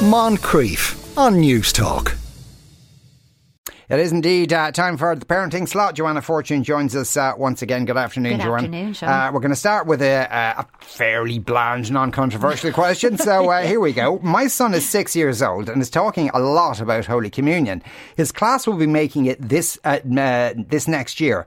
Moncrieff on News Talk. It is indeed uh, time for the parenting slot. Joanna Fortune joins us uh, once again. Good afternoon, Good Joanna. afternoon, Sean. Uh, we're going to start with a, a fairly bland, non-controversial question. So uh, here we go. My son is six years old and is talking a lot about Holy Communion. His class will be making it this uh, uh, this next year.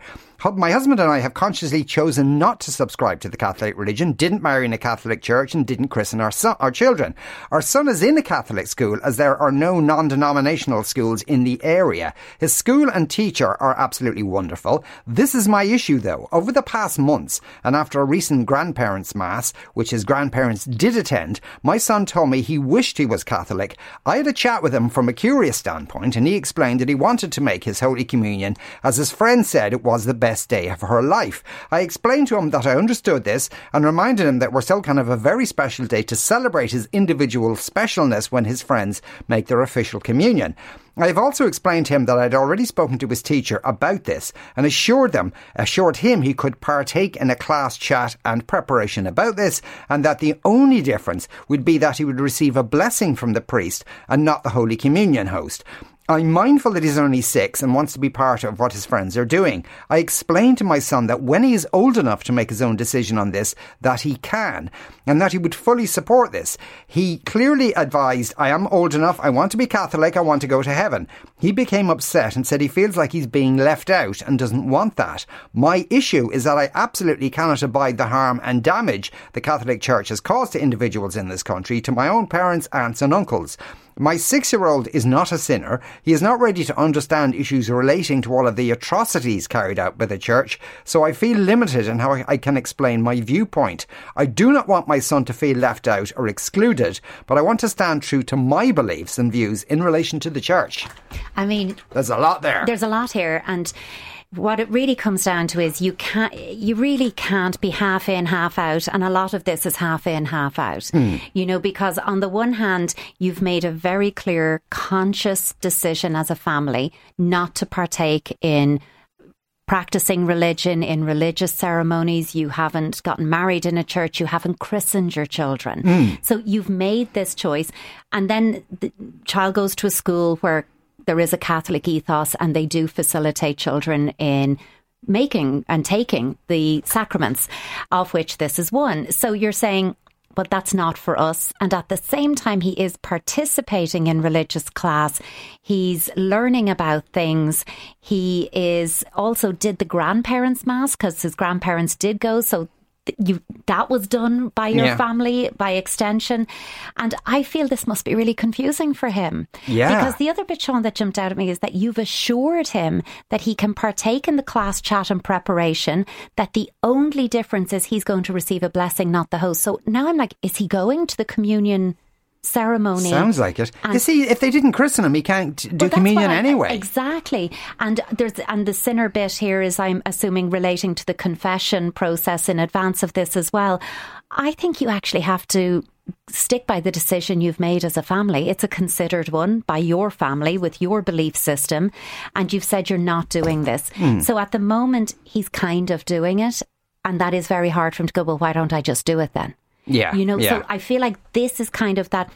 My husband and I have consciously chosen not to subscribe to the Catholic religion, didn't marry in a Catholic church, and didn't christen our, son, our children. Our son is in a Catholic school as there are no non denominational schools in the area. His school and teacher are absolutely wonderful. This is my issue though. Over the past months, and after a recent grandparents' mass, which his grandparents did attend, my son told me he wished he was Catholic. I had a chat with him from a curious standpoint, and he explained that he wanted to make his Holy Communion as his friend said it was the best day of her life. I explained to him that I understood this and reminded him that we're still kind of a very special day to celebrate his individual specialness when his friends make their official communion. I've also explained to him that I'd already spoken to his teacher about this and assured them, assured him he could partake in a class chat and preparation about this and that the only difference would be that he would receive a blessing from the priest and not the Holy Communion host. I'm mindful that he's only six and wants to be part of what his friends are doing. I explained to my son that when he is old enough to make his own decision on this, that he can, and that he would fully support this. He clearly advised, I am old enough, I want to be Catholic, I want to go to heaven. He became upset and said he feels like he's being left out and doesn't want that. My issue is that I absolutely cannot abide the harm and damage the Catholic Church has caused to individuals in this country, to my own parents, aunts and uncles. My six year old is not a sinner. He is not ready to understand issues relating to all of the atrocities carried out by the church, so I feel limited in how I can explain my viewpoint. I do not want my son to feel left out or excluded, but I want to stand true to my beliefs and views in relation to the church. I mean, there's a lot there. There's a lot here. And what it really comes down to is you can't, you really can't be half in, half out. And a lot of this is half in, half out. Mm. You know, because on the one hand, you've made a very clear, conscious decision as a family not to partake in practicing religion in religious ceremonies. You haven't gotten married in a church. You haven't christened your children. Mm. So you've made this choice. And then the child goes to a school where there is a Catholic ethos and they do facilitate children in making and taking the sacraments, of which this is one. So you're saying, but that's not for us. And at the same time, he is participating in religious class. He's learning about things. He is also did the grandparents' mass because his grandparents did go. So you that was done by your yeah. family by extension. And i feel this must be really confusing for him. Yeah. Because the other bit sean that jumped out at me is that you've assured him that he can partake in the class chat and preparation that the only difference is he's going to receive a blessing not the host. So now i'm like is he going to the communion ceremony. Sounds like it. And you see, if they didn't christen him, he can't do communion I, anyway. Exactly. And there's and the sinner bit here is, I'm assuming, relating to the confession process in advance of this as well. I think you actually have to stick by the decision you've made as a family. It's a considered one by your family with your belief system, and you've said you're not doing this. Mm. So at the moment, he's kind of doing it, and that is very hard for him to go. Well, why don't I just do it then? Yeah. You know, yeah. so I feel like this is kind of that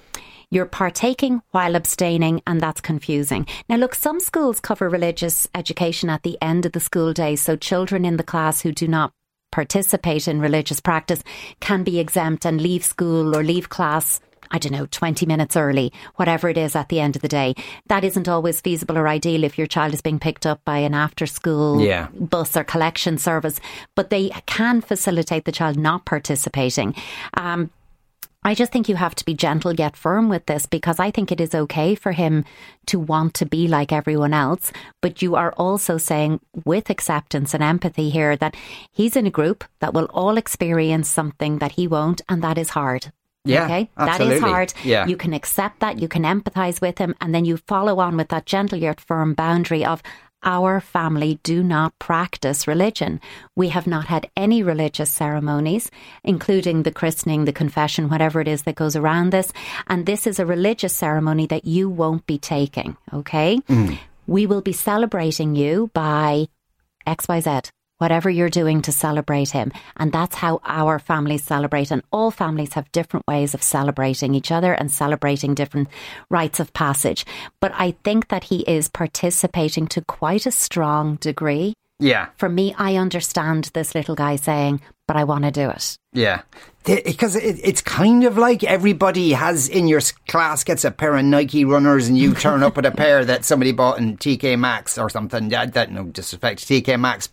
you're partaking while abstaining, and that's confusing. Now, look, some schools cover religious education at the end of the school day, so children in the class who do not participate in religious practice can be exempt and leave school or leave class I don't know, 20 minutes early, whatever it is at the end of the day. That isn't always feasible or ideal if your child is being picked up by an after school yeah. bus or collection service, but they can facilitate the child not participating. Um, I just think you have to be gentle yet firm with this because I think it is okay for him to want to be like everyone else. But you are also saying, with acceptance and empathy here, that he's in a group that will all experience something that he won't, and that is hard. Yeah, okay, absolutely. that is hard. Yeah. You can accept that, you can empathize with him, and then you follow on with that gentle yet firm boundary of our family do not practice religion. We have not had any religious ceremonies, including the christening, the confession, whatever it is that goes around this. And this is a religious ceremony that you won't be taking, okay? Mm. We will be celebrating you by XYZ. Whatever you're doing to celebrate him. And that's how our families celebrate. And all families have different ways of celebrating each other and celebrating different rites of passage. But I think that he is participating to quite a strong degree. Yeah. For me, I understand this little guy saying, but I want to do it. Yeah. Because it, it's kind of like everybody has in your class gets a pair of Nike runners and you turn up with a pair that somebody bought in TK Maxx or something. That, that no disrespect to TK Maxx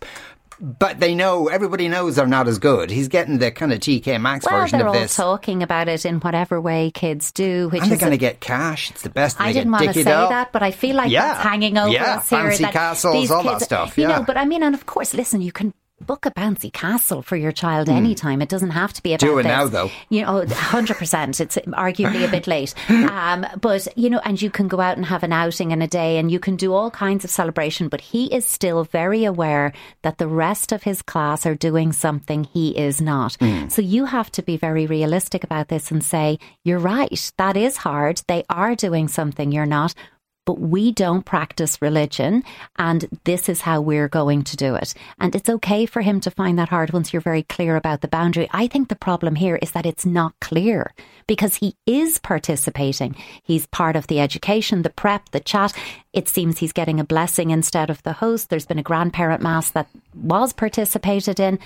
but they know everybody knows they're not as good. He's getting the kind of TK Maxx well, version they're all talking about it in whatever way kids do. Which and they're going to get cash. It's the best. I didn't want to say doll. that, but I feel like Yeah. that's hanging over Yeah, us here. fancy castles, all that kids, stuff, You know, but I mean, and of course, listen, you can book a bouncy castle for your child anytime. It doesn't have to be about. Do it this. now, though. You know, hundred percent. It's arguably a bit late, um, but you know, and you can go out and have an outing in a day, and you can do all kinds of celebration. But he is still very aware that the rest of his class are doing something he is not. Hmm. So you have to be very realistic about this and say, "You're right. That is hard. They are doing something you're not." But we don't practice religion and this is how we're going to do it. And it's okay for him to find that hard once you're very clear about the boundary. I think the problem here is that it's not clear because he is participating. He's part of the education, the prep, the chat. It seems he's getting a blessing instead of the host. There's been a grandparent mass that was participated in.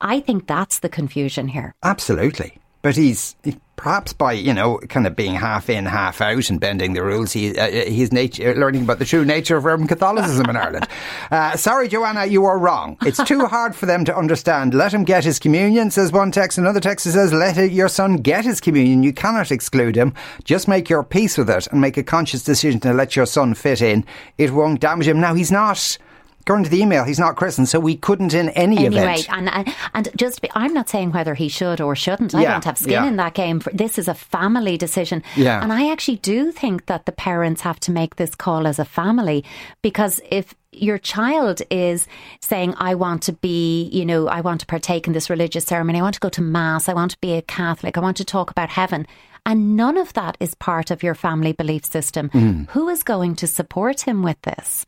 I think that's the confusion here. Absolutely. But he's he- perhaps by you know kind of being half in, half out, and bending the rules. He uh, he's nature, learning about the true nature of Roman Catholicism in Ireland. Uh, sorry, Joanna, you are wrong. It's too hard for them to understand. Let him get his communion, says one text. Another text says, "Let your son get his communion. You cannot exclude him. Just make your peace with it and make a conscious decision to let your son fit in. It won't damage him." Now he's not. According to the email, he's not christened, so we couldn't in any Anyway, event. and and- and just be, I'm not saying whether he should or shouldn't. I Yeah, don't have skin yeah. in that game. For, this is a family decision, Yeah. and I actually do think that the parents have to make this call as a family because if your child is saying, I want to be, you know, I want to partake in this religious ceremony, I want to go to Mass, I want to be a Catholic, I want to talk about heaven. And none of that is part of your family belief system. Mm. Who is going to support him with this?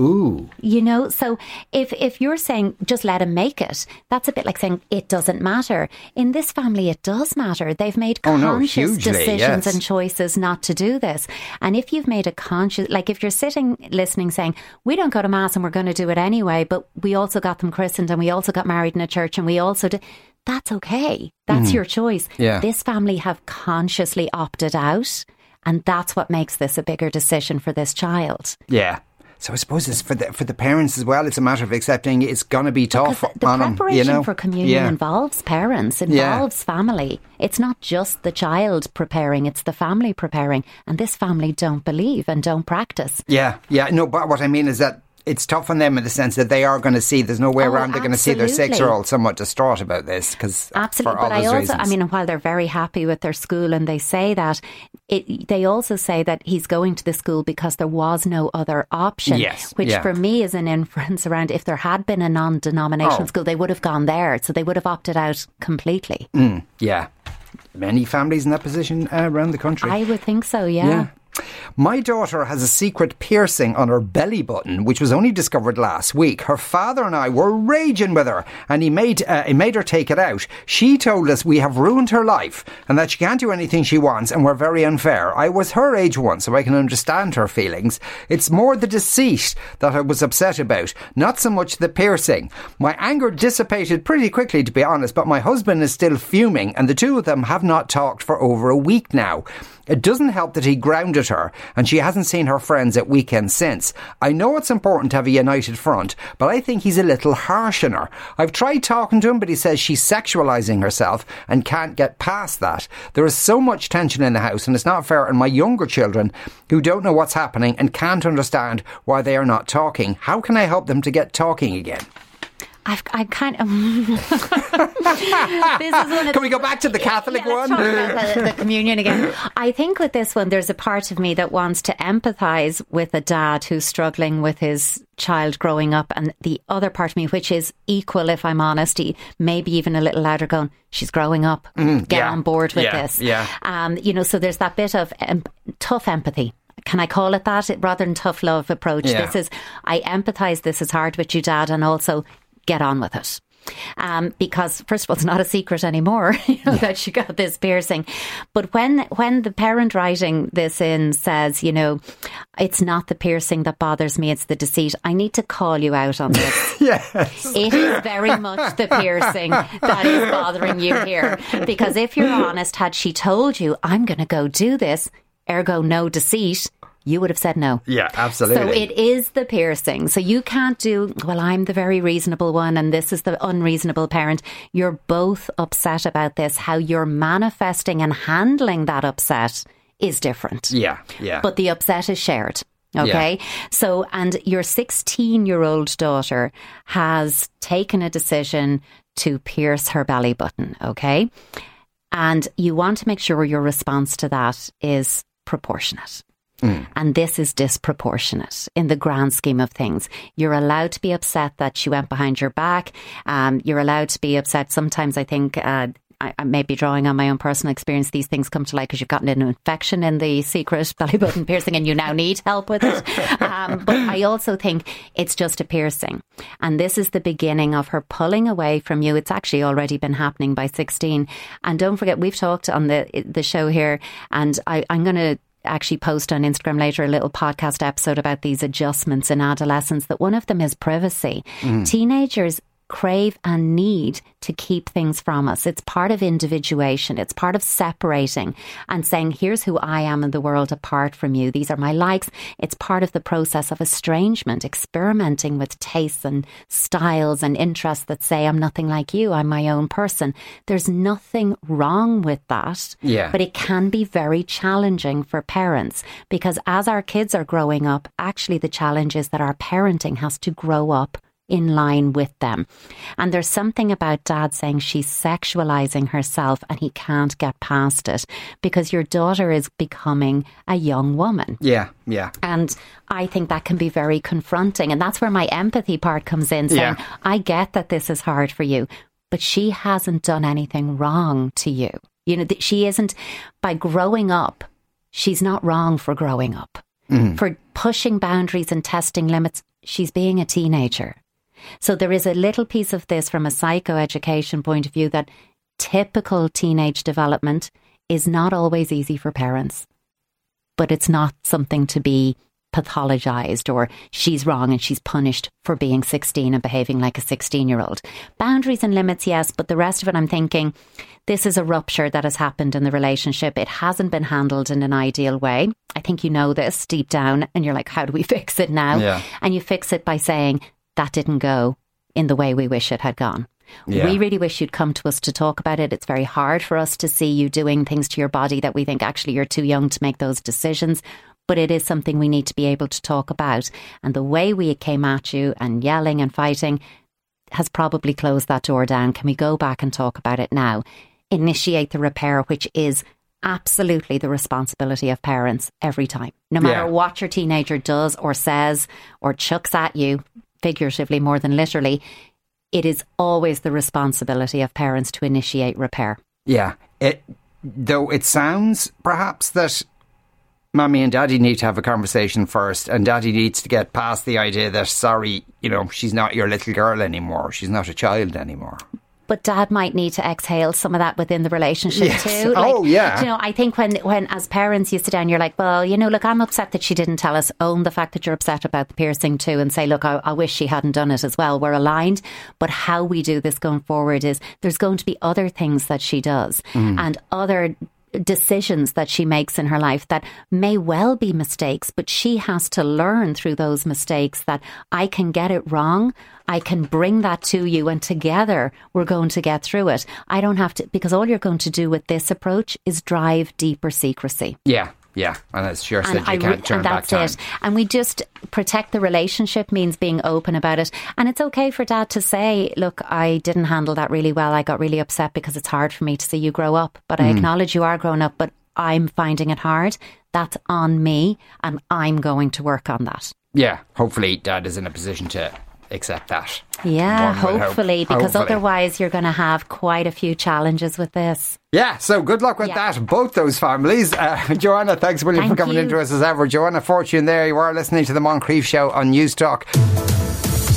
Ooh. You know, so if if you're saying just let him make it, that's a bit like saying it doesn't matter. In this family, it does matter. They've made Oh, no, conscious hugely, decisions yes. and choices not to do this. And if you've made a conscious, like if you're sitting listening, saying we don't go to mass and we're going to do it anyway, but we also got them christened and we also got married in a church and we also did. That's okay. That's hmm. your choice. Yeah. This family have consciously opted out, and that's what makes this a bigger decision for this child. Yeah. So I suppose it's for the for the parents as well. It's a matter of accepting it's going to be tough Because the on them. preparation You know? for communion Yeah. involves parents, Yeah. involves family. It's not just the child preparing, it's the family preparing. And this family don't believe and don't practice. Yeah, yeah. No, but what I mean is that it's tough on them in the sense that they are going to see. There's no way Oh, around. They're going to see their six-year-old somewhat distraught about this because Absolutely. for all But I also, reasons. I mean, while they're very happy with their school and they say that, it, they also say that he's going to the school because there was no other option. Yes, Which yeah. for me is an inference around if there had been a non denominational Oh. school, they would have gone there. So they would have opted out completely. yeah, many families in that position uh, around the country. I would think so, yeah. Yeah. My daughter has a secret piercing on her belly button, which was only discovered last week. Her father and I were raging with her, and he made uh, he made her take it out. She told us we have ruined her life and that she can't do anything she wants, and we're very unfair. I was her age once, so I can understand her feelings. It's more the deceit that I was upset about, not so much the piercing. My anger dissipated pretty quickly, to be honest, but my husband is still fuming, and the two of them have not talked for over a week now. It doesn't help that he grounded her and she hasn't seen her friends at weekends since. I know it's important to have a united front, but I think he's a little harsh on her. I've tried talking to him, but he says she's sexualizing herself and can't get past that. There is so much tension in the house and it's not fair on my younger children who don't know what's happening and can't understand why they are not talking. How can I help them to get talking again? I've, I kind of. this is one of Can we go back to the Catholic Yeah, one? the, the communion again. I think with this one, there's a part of me that wants to empathise with a dad who's struggling with his child growing up, and the other part of me, which is equal, if I'm honest, maybe even a little louder, going, "She's growing up. Get Mm, yeah. on board with Yeah, this." yeah. Um, you know, so there's that bit of em- tough empathy. Can I call it that? Rather than tough love approach. Yeah. This is, I empathize. This is hard with you, dad, and also get on with it. Um, because first of all, it's not a secret anymore you know, that she got this piercing. But when when the parent writing this in says, you know, it's not the piercing that bothers me, it's the deceit. I need to call you out on this. Yes. It is very much the piercing that is bothering you here. Because if you're honest, had she told you, I'm going to go do this, ergo no deceit, you would have said no. Yeah, absolutely. So it is the piercing. So you can't do, well, I'm the very reasonable one and this is the unreasonable parent. You're both upset about this. How you're manifesting and handling that upset is different. yeah, yeah. But the upset is shared. Okay. So, and your 16 year old daughter has taken a decision to pierce her belly button. Okay. And you want to make sure your response to that is proportionate. And this is disproportionate in the grand scheme of things. You're allowed to be upset that she went behind your back. Um, you're allowed to be upset. Sometimes I think uh, I, I may be drawing on my own personal experience. These things come to light because you've gotten an infection in the secret belly button piercing and you now need help with it. Um, but I also think it's just a piercing. And this is the beginning of her pulling away from you. It's actually already been happening by 16. And don't forget, we've talked on the, the show here and I, I'm going to actually post on Instagram later a little podcast episode about these adjustments in adolescence that one of them is privacy. Mm. Teenagers crave and need to keep things from us. It's part of individuation. It's part of separating and saying, here's who I am in the world apart from you. These are my likes. It's part of the process of estrangement, experimenting with tastes and styles and interests that say, I'm nothing like you. I'm my own person. There's nothing wrong with that. Yeah. But it can be very challenging for parents because as our kids are growing up, actually the challenge is that our parenting has to grow up in line with them. And there's something about dad saying she's sexualizing herself and he can't get past it because your daughter is becoming a young woman. yeah, yeah. And I think that can be very confronting. And that's where my empathy part comes in saying, Yeah. I get that this is hard for you, but she hasn't done anything wrong to you. You know, that she isn't, by growing up, she's not wrong for growing up. Mm-hmm. For pushing boundaries and testing limits, she's being a teenager. So there is a little piece of this from a psychoeducation point of view that typical teenage development is not always easy for parents but it's not something to be pathologized or she's wrong and she's punished for being 16 and behaving like a 16 year old. Boundaries and limits, yes, but the rest of it, I'm thinking this is a rupture that has happened in the relationship. It hasn't been handled in an ideal way. I think you know this deep down and you're like, how do we fix it now? Yeah. And you fix it by saying, that didn't go in the way we wish it had gone. Yeah. We really wish you'd come to us to talk about it. It's very hard for us to see you doing things to your body that we think actually you're too young to make those decisions. But it is something we need to be able to talk about. And the way we came at you and yelling and fighting has probably closed that door down. Can we go back and talk about it now? Initiate the repair, which is absolutely the responsibility of parents every time. No matter Yeah. what your teenager does or says or chucks at you, figuratively more than literally, it is always the responsibility of parents to initiate repair. Yeah. It though it sounds perhaps that Mommy and Daddy need to have a conversation first, and Daddy needs to get past the idea that sorry, you know, she's not your little girl anymore. She's not a child anymore. But dad might need to exhale some of that within the relationship Yes. too. Oh, yeah. You know, I think when when as parents you sit down, you're like, well, you know, look, I'm upset that she didn't tell us. Own the fact that you're upset about the piercing too, and say, look, I, I wish she hadn't done it as well. We're aligned, but how we do this going forward is there's going to be other things that she does Mm. and other decisions that she makes in her life that may well be mistakes, but she has to learn through those mistakes that I can get it wrong. I can bring that to you and together we're going to get through it. I don't have to, because all you're going to do with this approach is drive deeper secrecy. Yeah, yeah. And as sure said, you I can't re- turn and back that's time. it. And we just protect the relationship means being open about it. And it's okay for dad to say, look, I didn't handle that really well. I got really upset because it's hard for me to see you grow up. But Mm. I acknowledge you are growing up, but I'm finding it hard. That's on me. And I'm going to work on that. Yeah, hopefully Dad is in a position to accept that. Yeah, One would hope. hopefully, because Hopefully. otherwise you're going to have quite a few challenges with this. Yeah, so good luck with Yeah. that, both those families. Uh, Joanna, thanks a million for coming you. into us as ever. Joanna Fortune there, you are listening to the Moncrieff Show on News Talk.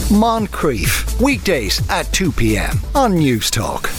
Moncrieff, weekdays at 2 p.m. on News Talk.